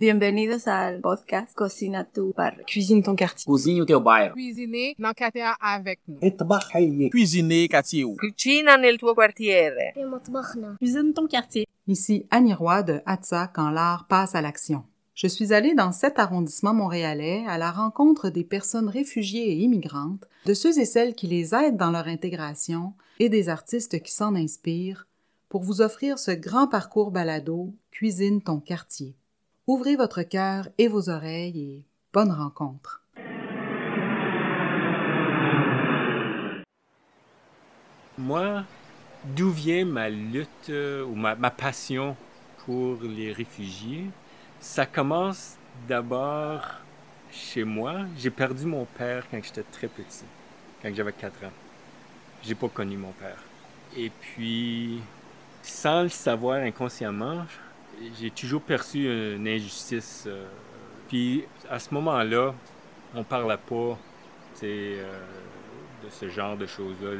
Bienvenidos ao podcast Cocina tu bar. Cuisine ton quartier. Cozinha o teu bairro. Cuisiner na quartier avec nous. Trabalhar. Cuisiner quartier. Cucina nel tuo quartiere. Cuisine ton quartier. Ici Annie Roy de Atza quand l'art passe à l'action. Je suis allée dans cet arrondissement montréalais à la rencontre des personnes réfugiées et immigrantes, de ceux et celles qui les aident dans leur intégration et des artistes qui s'en inspirent pour vous offrir ce grand parcours balado Cuisine ton quartier. Ouvrez votre cœur et vos oreilles et bonne rencontre. Moi, d'où vient ma lutte euh, ou ma, passion pour les réfugiés? Ça commence d'abord chez moi. J'ai perdu mon père quand j'étais très petit, quand j'avais 4 ans. J'ai pas connu mon père. Et puis, sans le savoir inconsciemment, j'ai toujours perçu une injustice. euh, puis à ce moment-là, on parlait pas euh, de ce genre de choses-là.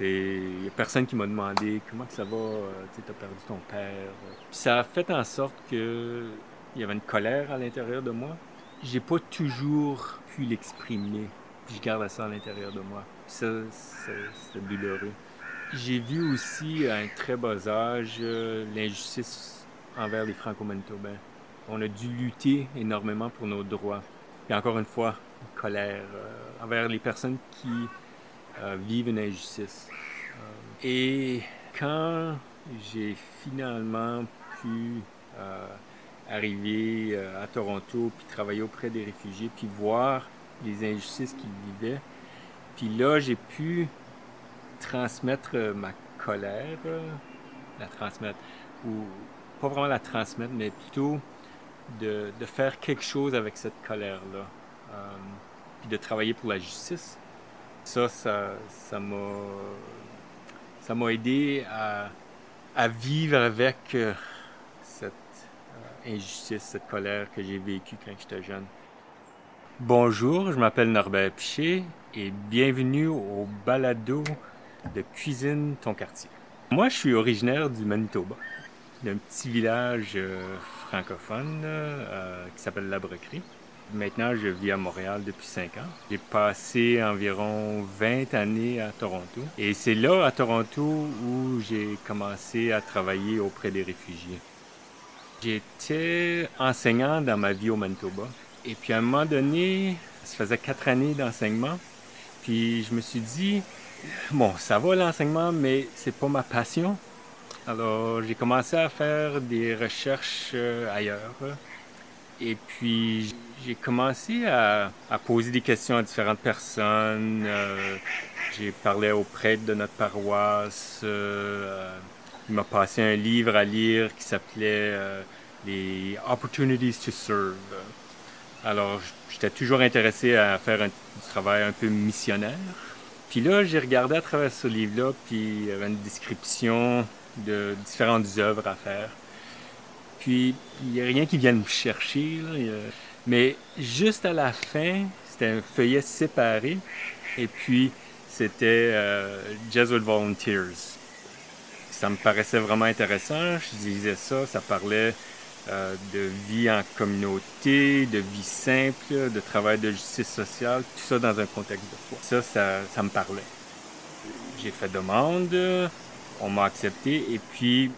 Il n'y a personne qui m'a demandé comment que ça va, tu as perdu ton père. Puis ça a fait en sorte que il y avait une colère à l'intérieur de moi. J'ai pas toujours pu l'exprimer. Puis je garde ça à l'intérieur de moi. Ça, c'est douloureux. J'ai vu aussi à un très bas âge euh, l'injustice envers les Franco-Manitobains. On a dû lutter énormément pour nos droits. Et encore une fois, colère euh, envers les personnes qui euh, vivent une injustice. Euh, et quand j'ai finalement pu arriver à Toronto, puis travailler auprès des réfugiés, puis voir les injustices qu'ils vivaient, puis là, j'ai pu transmettre ma colère, la transmettre, ou pas vraiment la transmettre, mais plutôt de, faire quelque chose avec cette colère-là, euh, puis de travailler pour la justice. Ça, ça m'a ça m'a aidé à, à vivre avec euh, cette euh, injustice, cette colère que j'ai vécue quand j'étais jeune. Bonjour, je m'appelle Norbert Piché et bienvenue au balado de Cuisine ton quartier. Moi, je suis originaire du Manitoba, d'un petit village euh, francophone euh, qui s'appelle La Broquerie. Maintenant, je vis à Montréal depuis 5 ans. J'ai passé environ 20 années à Toronto. Et c'est là, à Toronto, où j'ai commencé à travailler auprès des réfugiés. J'étais enseignant dans ma vie au Manitoba. Et puis à un moment donné, ça faisait quatre années d'enseignement. Puis je me suis dit, bon, ça va l'enseignement, mais c'est pas ma passion. Alors j'ai commencé à faire des recherches euh, ailleurs. Et puis j'ai commencé à, poser des questions à différentes personnes. Euh, j'ai parlé aux prêtres de notre paroisse. Euh, il m'a passé un livre à lire qui s'appelait Les Opportunities to Serve. Alors j'étais toujours intéressé à faire un, travail un peu missionnaire. Puis là, j'ai regardé à travers ce livre-là, puis il y avait une description de différentes œuvres à faire. Puis, il n'y a rien qui vienne me chercher. Mais juste à la fin, c'était un feuillet séparé. Et puis, c'était euh, Jesuit Volunteers. Ça me paraissait vraiment intéressant. Je disais ça, ça parlait euh, de vie en communauté, de vie simple, de travail de justice sociale, tout ça dans un contexte de foi. Ça, ça, ça me parlait. J'ai fait demande, on m'a accepté, et puis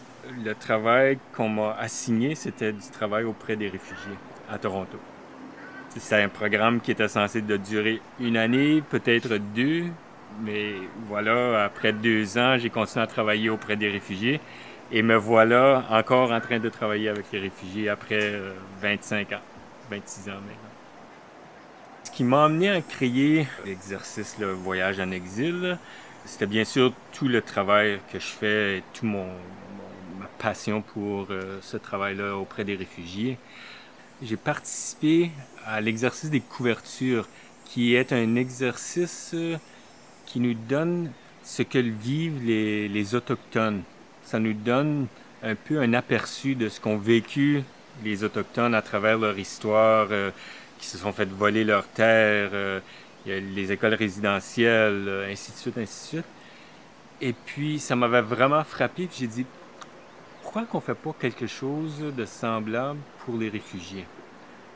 le travail qu'on m'a assigné, c'était du travail auprès des réfugiés à Toronto. C'était un programme qui était censé de durer une année, peut-être deux, mais voilà, après deux ans, j'ai continué à travailler auprès des réfugiés et me voilà encore en train de travailler avec les réfugiés après euh, 25 ans, 26 ans maintenant. Ce qui m'a amené à créer l'exercice le voyage en exil, c'était bien sûr tout le travail que je fais, et tout mon, mon- ma passion pour euh, ce travail-là auprès des réfugiés. J'ai participé à l'exercice des couvertures, qui est un exercice euh, qui nous donne ce que vivent les, Autochtones. Ça nous donne un peu un aperçu de ce qu'ont vécu les Autochtones à travers leur histoire, euh, qui se sont fait voler leurs terres, il y a les écoles résidentielles, euh, ainsi de suite, ainsi de suite. Et puis, ça m'avait vraiment frappé, puis j'ai dit, pourquoi qu'on ne fait pas quelque chose de semblable pour les réfugiés?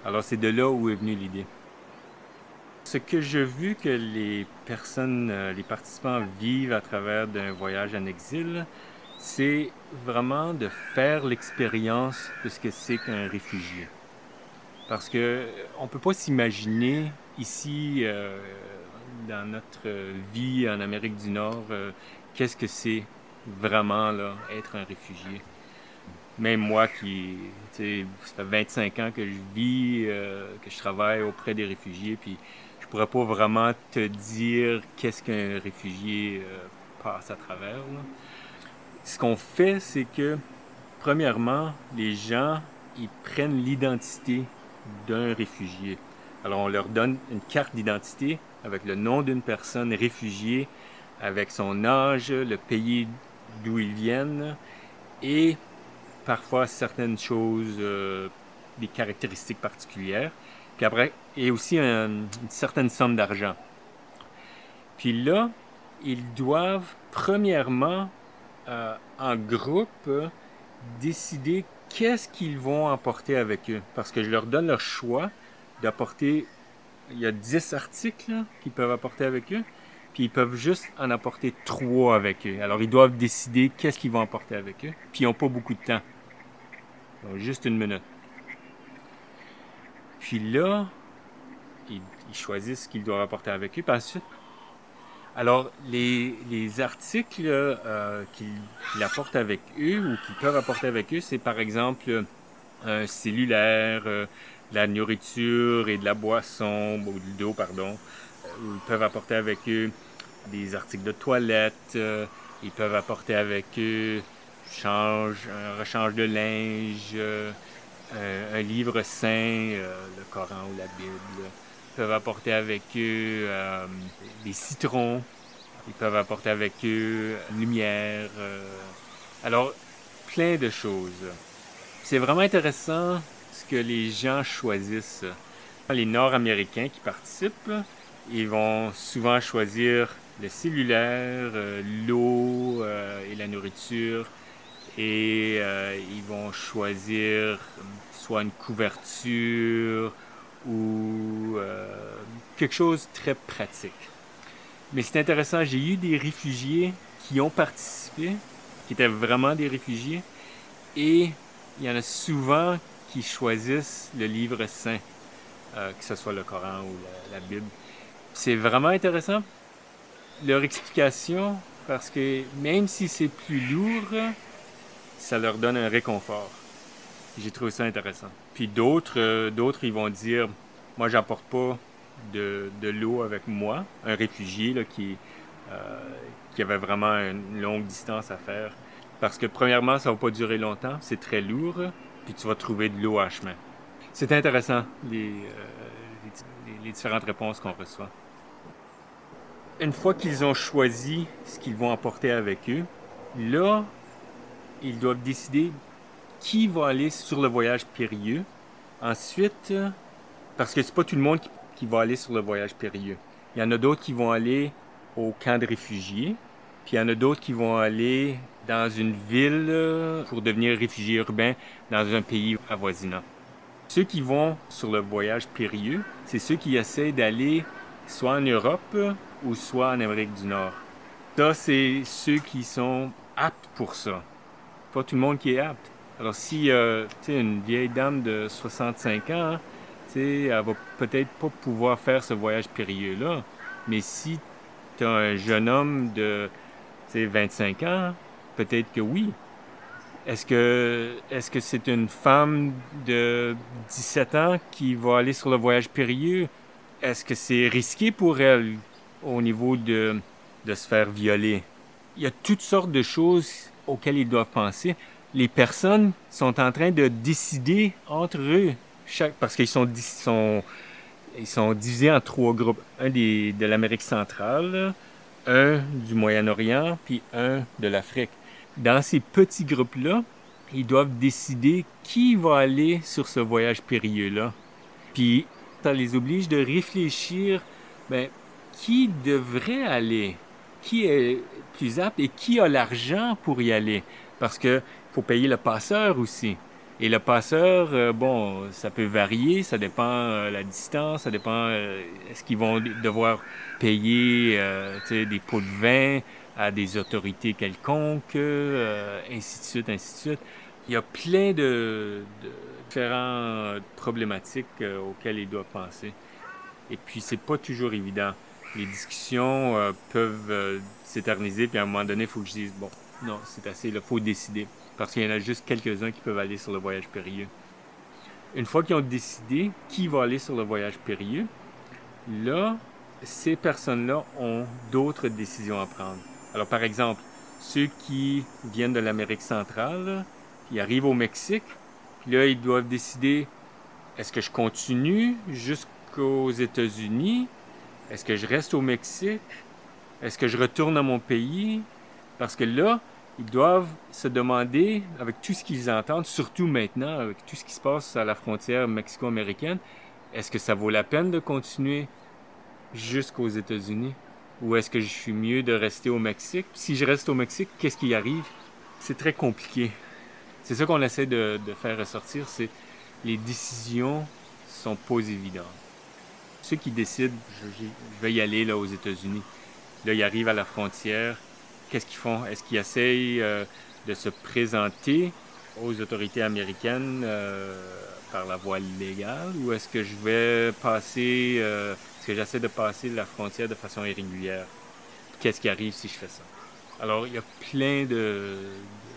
Alors c'est de là où est venue l'idée. Ce que j'ai vu que les personnes, euh, les participants vivent à travers d'un voyage en exil, c'est vraiment de faire l'expérience de ce que c'est qu'un réfugié. Parce que on peut pas s'imaginer ici, euh, dans notre vie en Amérique du Nord, euh, qu'est-ce que c'est vraiment là, être un réfugié? Même moi qui, ça fait 25 ans que je vis, que je travaille auprès des réfugiés, puis pourrais pas vraiment te dire qu'est-ce qu'un réfugié euh, passe à travers. Ce qu'on fait, c'est que, premièrement, les gens, ils prennent l'identité d'un réfugié. Alors, on leur donne une carte d'identité avec le nom d'une personne réfugiée, avec son âge, le pays d'où ils viennent et parfois certaines choses, euh, des caractéristiques particulières. Puis après, et aussi une certaine somme d'argent. Puis là, ils doivent premièrement, euh, en groupe, décider qu'est-ce qu'ils vont emporter avec eux. Parce que je leur donne leur choix d'apporter, il y a 10 articles qu'ils peuvent apporter avec eux, puis ils peuvent juste en apporter 3 avec eux. Alors ils doivent décider qu'est-ce qu'ils vont emporter avec eux, puis ils n'ont pas beaucoup de temps. Juste une minute. Puis là, ils, choisissent ce qu'ils doivent apporter avec eux. Puis ensuite, alors, les, articles euh, qu'ils apportent avec eux ou qu'ils peuvent apporter avec eux, c'est par exemple un cellulaire, euh, la nourriture et de la boisson, ou de l'eau, pardon. Euh, ils peuvent apporter avec eux des articles de toilette. ils peuvent apporter avec eux un rechange de linge, un, livre saint, euh, le Coran ou la Bible. Ils peuvent apporter avec eux euh, des citrons. Ils peuvent apporter avec eux une lumière. Euh. alors, plein de choses. C'est vraiment intéressant que les gens choisissent. Les Nord-Américains qui participent, ils vont souvent choisir le cellulaire, l'eau et la nourriture et euh, ils vont choisir soit une couverture ou euh, quelque chose de très pratique. Mais c'est intéressant, j'ai eu des réfugiés qui ont participé, qui étaient vraiment des réfugiés, et il y en a souvent qui choisissent le livre saint, euh, que ce soit le Coran ou la, Bible. C'est vraiment intéressant leur explication parce que même si c'est plus lourd, ça leur donne un réconfort. J'ai trouvé ça intéressant. Puis d'autres, euh, d'autres, ils vont dire, moi, j'apporte pas de, de l'eau avec moi. Un réfugié là, qui, euh, qui avait vraiment une longue distance à faire. Parce que premièrement, ça va pas durer longtemps, c'est très lourd, puis tu vas trouver de l'eau à chemin. C'est intéressant, les, euh, les, différentes réponses qu'on reçoit. Une fois qu'ils ont choisi ce qu'ils vont apporter avec eux, là, ils doivent décider qui va aller sur le voyage périlleux. Ensuite, parce que c'est pas tout le monde qui, va aller sur le voyage périlleux. Il y en a d'autres qui vont aller au camp de réfugiés, puis il y en a d'autres qui vont aller dans une ville pour devenir réfugiés urbains dans un pays avoisinant. Ceux qui vont sur le voyage périlleux, c'est ceux qui essaient d'aller soit en Europe ou soit en Amérique du Nord. Ça, c'est ceux qui sont aptes pour ça pas tout le monde qui est apte. Alors si euh, une vieille dame de 65 ans, elle va peut-être pas pouvoir faire ce voyage périlleux-là. Mais si tu un jeune homme de 25 ans, peut-être que oui. Est-ce que est-ce que c'est une femme de 17 ans qui va aller sur le voyage périlleux? Est-ce que c'est risqué pour elle au niveau de, de se faire violer? Il y a toutes sortes de choses auxquels ils doivent penser. Les personnes sont en train de décider entre eux, parce qu'ils sont, sont, ils sont divisés en trois groupes. Un des, de l'Amérique centrale, un du Moyen-Orient, puis un de l'Afrique. Dans ces petits groupes-là, ils doivent décider qui va aller sur ce voyage périlleux-là. Puis, ça les oblige de réfléchir, ben, qui devrait aller? Qui est plus apte et qui a l'argent pour y aller. Parce que faut payer le passeur aussi. Et le passeur, euh, bon, ça peut varier, ça dépend euh, la distance, ça dépend euh, est-ce qu'ils vont devoir payer des pots de vin à des autorités quelconques, ainsi de suite, ainsi de suite. Il y a plein de, de différentes problématiques auxquelles ils doivent penser. Et puis c'est pas toujours évident. Les discussions peuvent s'éterniser, puis à un moment donné, il faut que je dise bon, non, c'est assez, il faut décider parce qu'il y en a juste quelques-uns qui peuvent aller sur le voyage périlleux. Une fois qu'ils ont décidé qui va aller sur le voyage périlleux, là, ces personnes-là ont d'autres décisions à prendre. Alors, par exemple, ceux qui viennent de l'Amérique centrale, qui arrivent au Mexique, puis là, ils doivent décider est-ce que je continue jusqu'aux États-Unis? Est-ce que je reste au Mexique? Est-ce que je retourne à mon pays? Parce que là, ils doivent se demander, avec tout ce qu'ils entendent, surtout maintenant, avec tout ce qui se passe à la frontière mexico-américaine, est-ce que ça vaut la peine de continuer jusqu'aux États-Unis? Ou est-ce que je suis mieux de rester au Mexique? Si je reste au Mexique, qu'est-ce qui arrive? C'est très compliqué. C'est ça qu'on essaie de, faire ressortir, c'est les décisions sont pas évidentes. Ceux qui décident, je, vais y aller là aux États-Unis, là ils arrivent à la frontière, qu'est-ce qu'ils font? Est-ce qu'ils essayent euh, de se présenter aux autorités américaines euh, par la voie légale? Ou est-ce que je vais passer, euh, est-ce que j'essaie de passer la frontière de façon irrégulière? Qu'est-ce qui arrive si je fais ça? Alors, il y a plein de,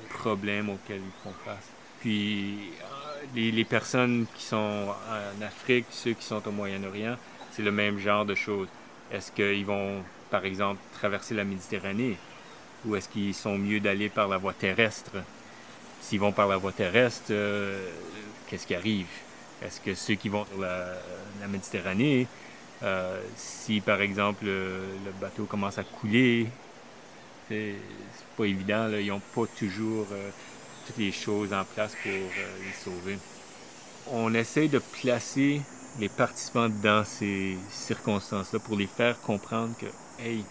problèmes auxquels ils font face. Puis, les, les, personnes qui sont en Afrique, ceux qui sont au Moyen-Orient, c'est le même genre de choses. Est-ce qu'ils vont, par exemple, traverser la Méditerranée? ou est-ce qu'ils sont mieux d'aller par la voie terrestre? S'ils vont par la voie terrestre, euh, qu'est-ce qui arrive? Est-ce que ceux qui vont sur la, Méditerranée, euh, si par exemple le, bateau commence à couler, c'est pas évident, ils n'ont pas toujours euh, toutes les choses en place pour les sauver. On essaie de placer les participants dans ces circonstances-là pour les faire comprendre que, hey,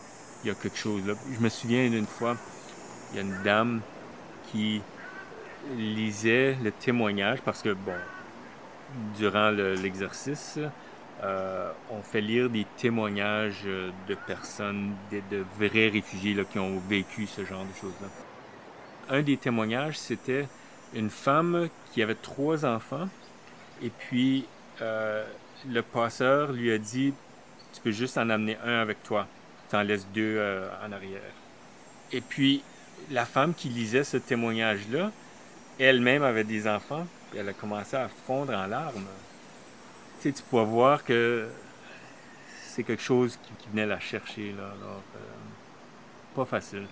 il y a quelque chose là. Je me souviens d'une fois, il y a une dame qui lisait le témoignage parce que, bon, durant l'exercice, euh, on fait lire des témoignages de personnes, de, vrais réfugiés là, qui ont vécu ce genre de choses-là. Un des témoignages, c'était une femme qui avait trois enfants et puis euh, le passeur lui a dit, tu peux juste en amener un avec toi t'en laisses deux euh, en arrière. Et puis, la femme qui lisait ce témoignage-là, elle-même avait des enfants, et elle a commencé à fondre en larmes. Tu peux voir que c'est quelque chose qui, venait la chercher, là. Euh, pas facile.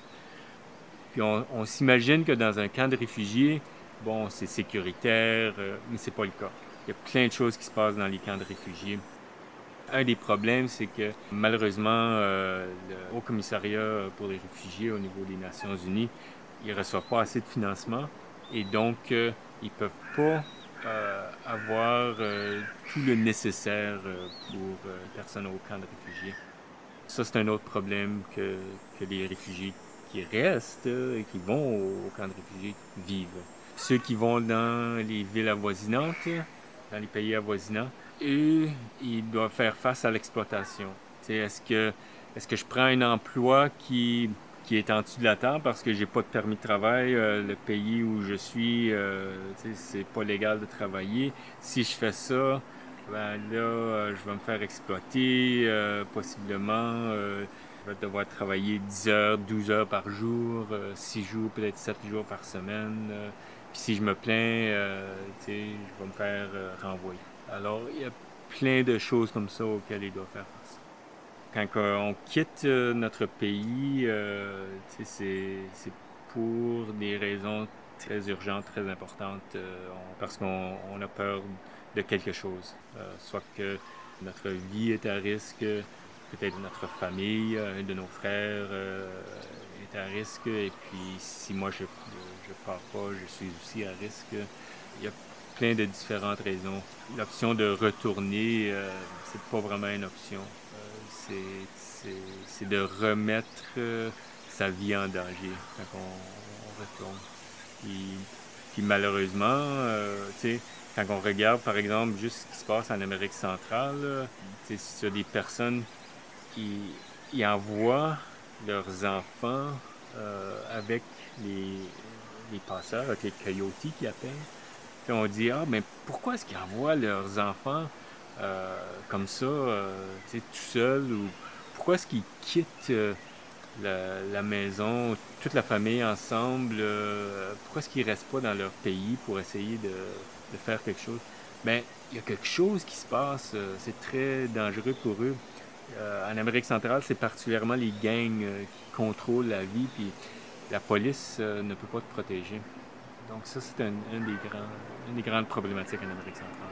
Puis on, s'imagine que dans un camp de réfugiés, bon, c'est sécuritaire, euh, mais c'est pas le cas. Il y a plein de choses qui se passent dans les camps de réfugiés. Un des problèmes, c'est que malheureusement, euh, le Haut Commissariat pour les réfugiés au niveau des Nations Unies, ils ne reçoivent pas assez de financement et donc euh, ils ne peuvent pas euh, avoir tout le nécessaire pour personnes au camp de réfugiés. Ça, c'est un autre problème que, que les réfugiés qui restent et qui vont au, camp de réfugiés vivent. Ceux qui vont dans les villes avoisinantes, dans les pays avoisinants, eux, ils doivent faire face à l'exploitation. Est-ce que, est que je prends un emploi qui, qui est en dessous de la table parce que j'ai pas de permis de travail, euh, le pays où je suis, euh, c'est pas légal de travailler. Si je fais ça, ben là, euh, je vais me faire exploiter, euh, possiblement. je vais devoir travailler 10 heures, 12 heures par jour, 6 jours, peut-être 7 jours par semaine. Puis si je me plains, je vais me faire renvoyer. Alors, il y a plein de choses comme ça auxquelles il doit faire. Quand on quitte euh, notre pays, euh, c'est pour des raisons très urgentes, très importantes, euh, parce qu'on a peur de quelque chose. soit que notre vie est à risque, peut-être notre famille, un de nos frères est à risque, et puis si moi je ne pars pas, je suis aussi à risque. Il y a plein de différentes raisons. L'option de retourner, c'est pas vraiment une option. C'est de remettre euh, sa vie en danger quand on, retourne. Puis malheureusement, euh, quand on regarde par exemple juste ce qui se passe en Amérique centrale, tu sais, sur des personnes qui envoient leurs enfants euh, avec les, les passeurs, avec les coyotes qui appellent. Puis on dit, ah, mais pourquoi est-ce qu'ils envoient leurs enfants euh, comme ça, euh, tout seuls, ou pourquoi est-ce qu'ils quittent euh, la, maison, toute la famille ensemble, pourquoi est-ce qu'ils restent pas dans leur pays pour essayer de, faire quelque chose? Ben, il y a quelque chose qui se passe, c'est très dangereux pour eux. En Amérique centrale, c'est particulièrement les gangs qui contrôlent la vie, puis la police ne peut pas te protéger. Donc ça, c'est une des grandes problématiques en Amérique centrale.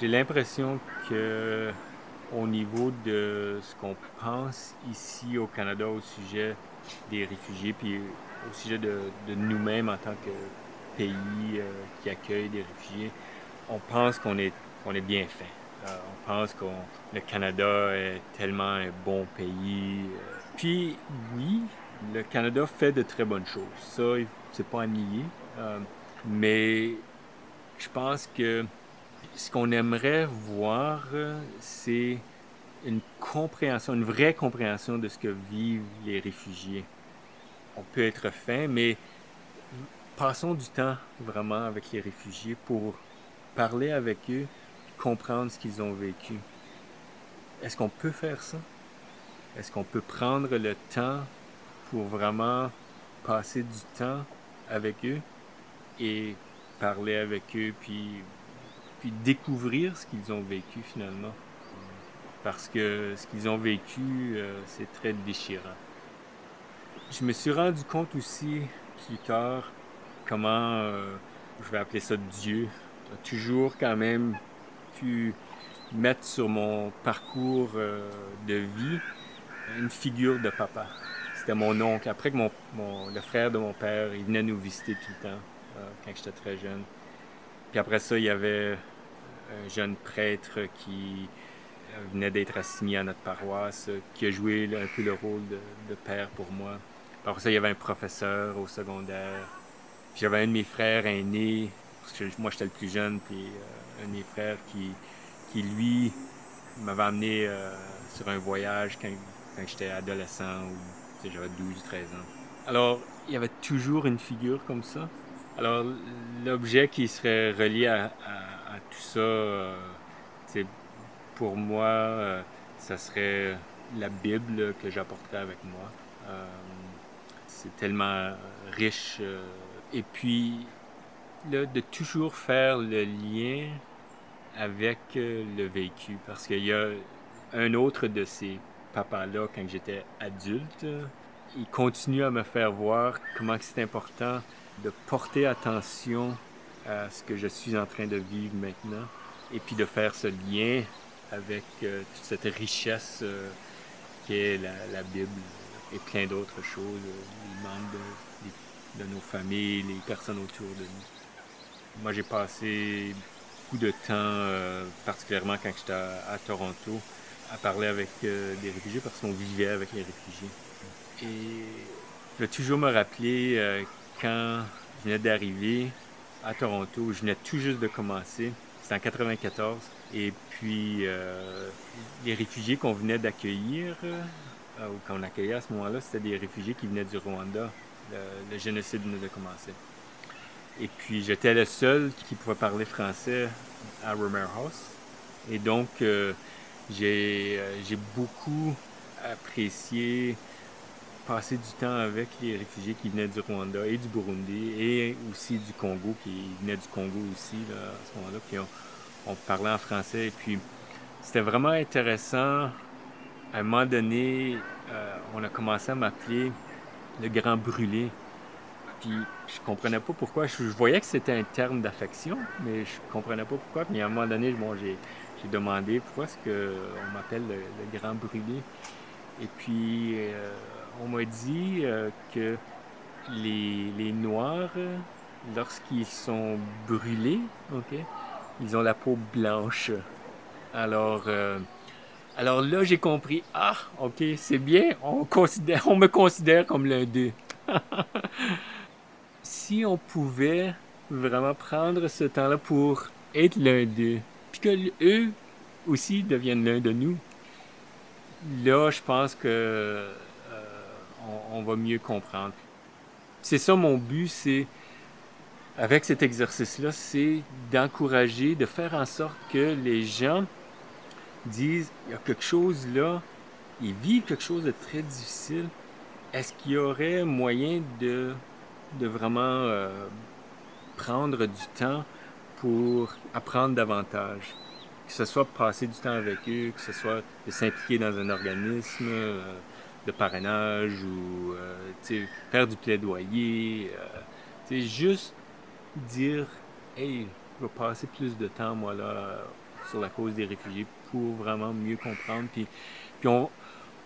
J'ai l'impression que au niveau de ce qu'on pense ici au Canada au sujet des réfugiés, puis au sujet de, nous-mêmes en tant que pays euh, qui accueille des réfugiés, on pense qu'on est, est bien fait. Euh, on pense que le Canada est tellement un bon pays. euh. Puis oui, le Canada fait de très bonnes choses. Ça, c'est pas à nier. Mais je pense que ce qu'on aimerait voir, c'est une compréhension, une vraie compréhension de ce que vivent les réfugiés. On peut être fin, mais passons du temps vraiment avec les réfugiés pour parler avec eux, comprendre ce qu'ils ont vécu. Est-ce qu'on peut faire ça? Est-ce qu'on peut prendre le temps pour vraiment passer du temps avec eux et parler avec eux, puis, puis découvrir ce qu'ils ont vécu finalement? Parce que ce qu'ils ont vécu, euh, c'est très déchirant. Je me suis rendu compte aussi plus tard comment, euh, je vais appeler ça Dieu, a toujours quand même pu mettre sur mon parcours euh, de vie une figure de papa. C'était mon oncle. Après que mon, mon- le frère de mon père, il venait nous visiter tout le temps quand j'étais très jeune. Puis après ça, il y avait un jeune prêtre qui euh, venait d'être assigné à notre paroisse, qui a joué un peu le rôle de, père pour moi. Après ça, il y avait un professeur au secondaire. Puis j'avais un de mes frères aînés, parce que moi j'étais le plus jeune, puis euh, un de mes frères qui, qui lui, m'avait amené euh, sur un voyage quand, quand j'étais adolescent, ou j'avais 12, 13 ans. Alors, il y avait toujours une figure comme ça? Alors, l'objet qui serait relié à, tout ça, euh, pour moi, euh, ça serait la Bible que j'apporterais avec moi. Euh, c'est tellement riche. euh, et puis, là, de toujours faire le lien avec le vécu. Parce qu'il y a un autre de ces papas-là, quand j'étais adulte, il continue à me faire voir comment c'est important de porter attention à ce que je suis en train de vivre maintenant et puis de faire ce lien avec euh, toute cette richesse euh, qu'est la, Bible et plein d'autres choses, les membres de, nos familles, les personnes autour de nous. Moi, j'ai passé beaucoup de temps, euh, particulièrement quand j'étais à, Toronto, à parler avec des réfugiés parce qu'on vivait avec les réfugiés. Et je vais toujours me rappeler euh, quand je venais d'arriver à Toronto, je venais tout juste de commencer, c'était en 94, et puis euh, les réfugiés qu'on venait d'accueillir, euh, ou qu'on accueillait à ce moment-là, c'était des réfugiés qui venaient du Rwanda. Le, génocide venait de commencer. Et puis j'étais le seul qui pouvait parler français à Romer House. Et donc j'ai beaucoup apprécié passer du temps avec les réfugiés qui venaient du Rwanda et du Burundi et aussi du Congo, qui venaient du Congo aussi à ce moment-là. Puis on, parlait en français. Et puis c'était vraiment intéressant. À un moment donné, euh, on a commencé à m'appeler le grand brûlé. Puis je comprenais pas pourquoi. Je, voyais que c'était un terme d'affection, mais je comprenais pas pourquoi. Puis à un moment donné, bon, j'ai demandé pourquoi est-ce qu'on m'appelle le, le grand brûlé. Et puis euh, on m'a dit euh, que les, Noirs, lorsqu'ils sont brûlés, ils ont la peau blanche. Alors, euh, alors là, j'ai compris. Ah, ok, c'est bien. On on me considère comme l'un d'eux. si on pouvait vraiment prendre ce temps-là pour être l'un d'eux, puis que eux aussi deviennent l'un de nous, là, je pense que on, va mieux comprendre. C'est ça mon but, c'est avec cet exercice-là, c'est d'encourager, de faire en sorte que les gens disent il y a quelque chose là, ils vivent quelque chose de très difficile. Est-ce qu'il y aurait moyen de, de vraiment euh, prendre du temps pour apprendre davantage? Que ce soit passer du temps avec eux, que ce soit de s'impliquer dans un organisme euh, de parrainage ou euh, faire du plaidoyer. c'est juste dire Hey, je vais passer plus de temps, moi, là, sur la cause des réfugiés pour vraiment mieux comprendre. Puis, puis on,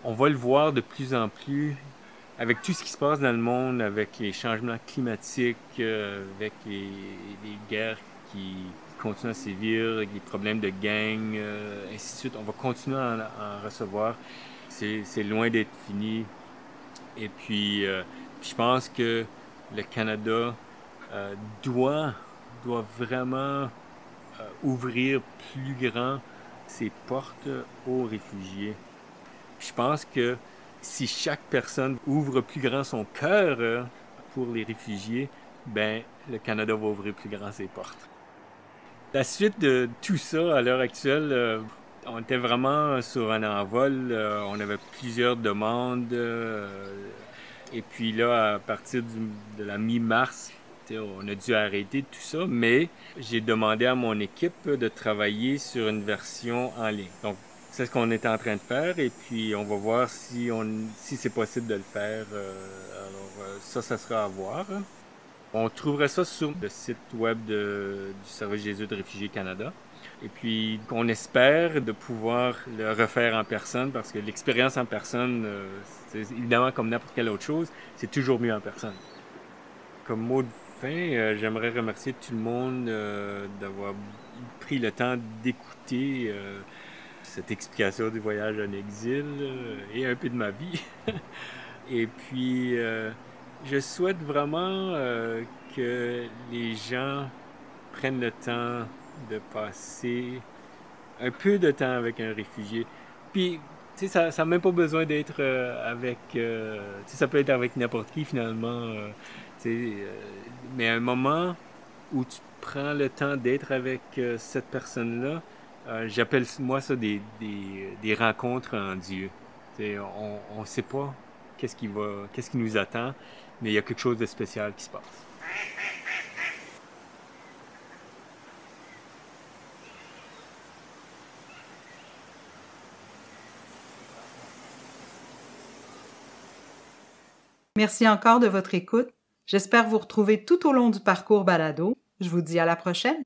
on va le voir de plus en plus avec tout ce qui se passe dans le monde, avec les changements climatiques, euh, avec les, guerres qui continuent à sévir, les problèmes de gangs, euh, ainsi de suite. On va continuer à en, recevoir. C'est loin d'être fini. Et puis, euh, je pense que le Canada doit, doit vraiment ouvrir plus grand ses portes aux réfugiés. Je pense que si chaque personne ouvre plus grand son cœur euh, pour les réfugiés, ben le Canada va ouvrir plus grand ses portes. La suite de tout ça à l'heure actuelle, euh, on était vraiment sur un envol. Euh, on avait plusieurs demandes. et puis là, à partir de la mi-mars, on a dû arrêter tout ça, mais j'ai demandé à mon équipe de travailler sur une version en ligne. Donc, c'est ce qu'on est en train de faire et puis on va voir si, si c'est possible de le faire. Euh, alors euh, ça, ça sera à voir. On trouverait ça sur le site web du Service Jésus de Réfugiés Canada. Et puis, on espère de pouvoir le refaire en personne parce que l'expérience en personne, euh, c'est évidemment comme n'importe quelle autre chose, c'est toujours mieux en personne. Comme mot de fin, j'aimerais remercier tout le monde d'avoir pris le temps d'écouter cette explication du voyage en exil euh, et un peu de ma vie. et puis, euh, je souhaite vraiment euh, que les gens prennent le temps de passer un peu de temps avec un réfugié. Puis, tu sais, ça n'a même pas besoin d'être avec... tu sais, ça peut être avec n'importe qui, finalement. tu sais, mais un moment où tu prends le temps d'être avec cette personne-là, euh, j'appelle moi ça des, rencontres en Dieu. on ne sait pas qu'est-ce qui va, qu'est-ce qui nous attend, mais il y a quelque chose de spécial qui se passe. Merci encore de votre écoute. J'espère vous retrouver tout au long du parcours balado. Je vous dis à la prochaine.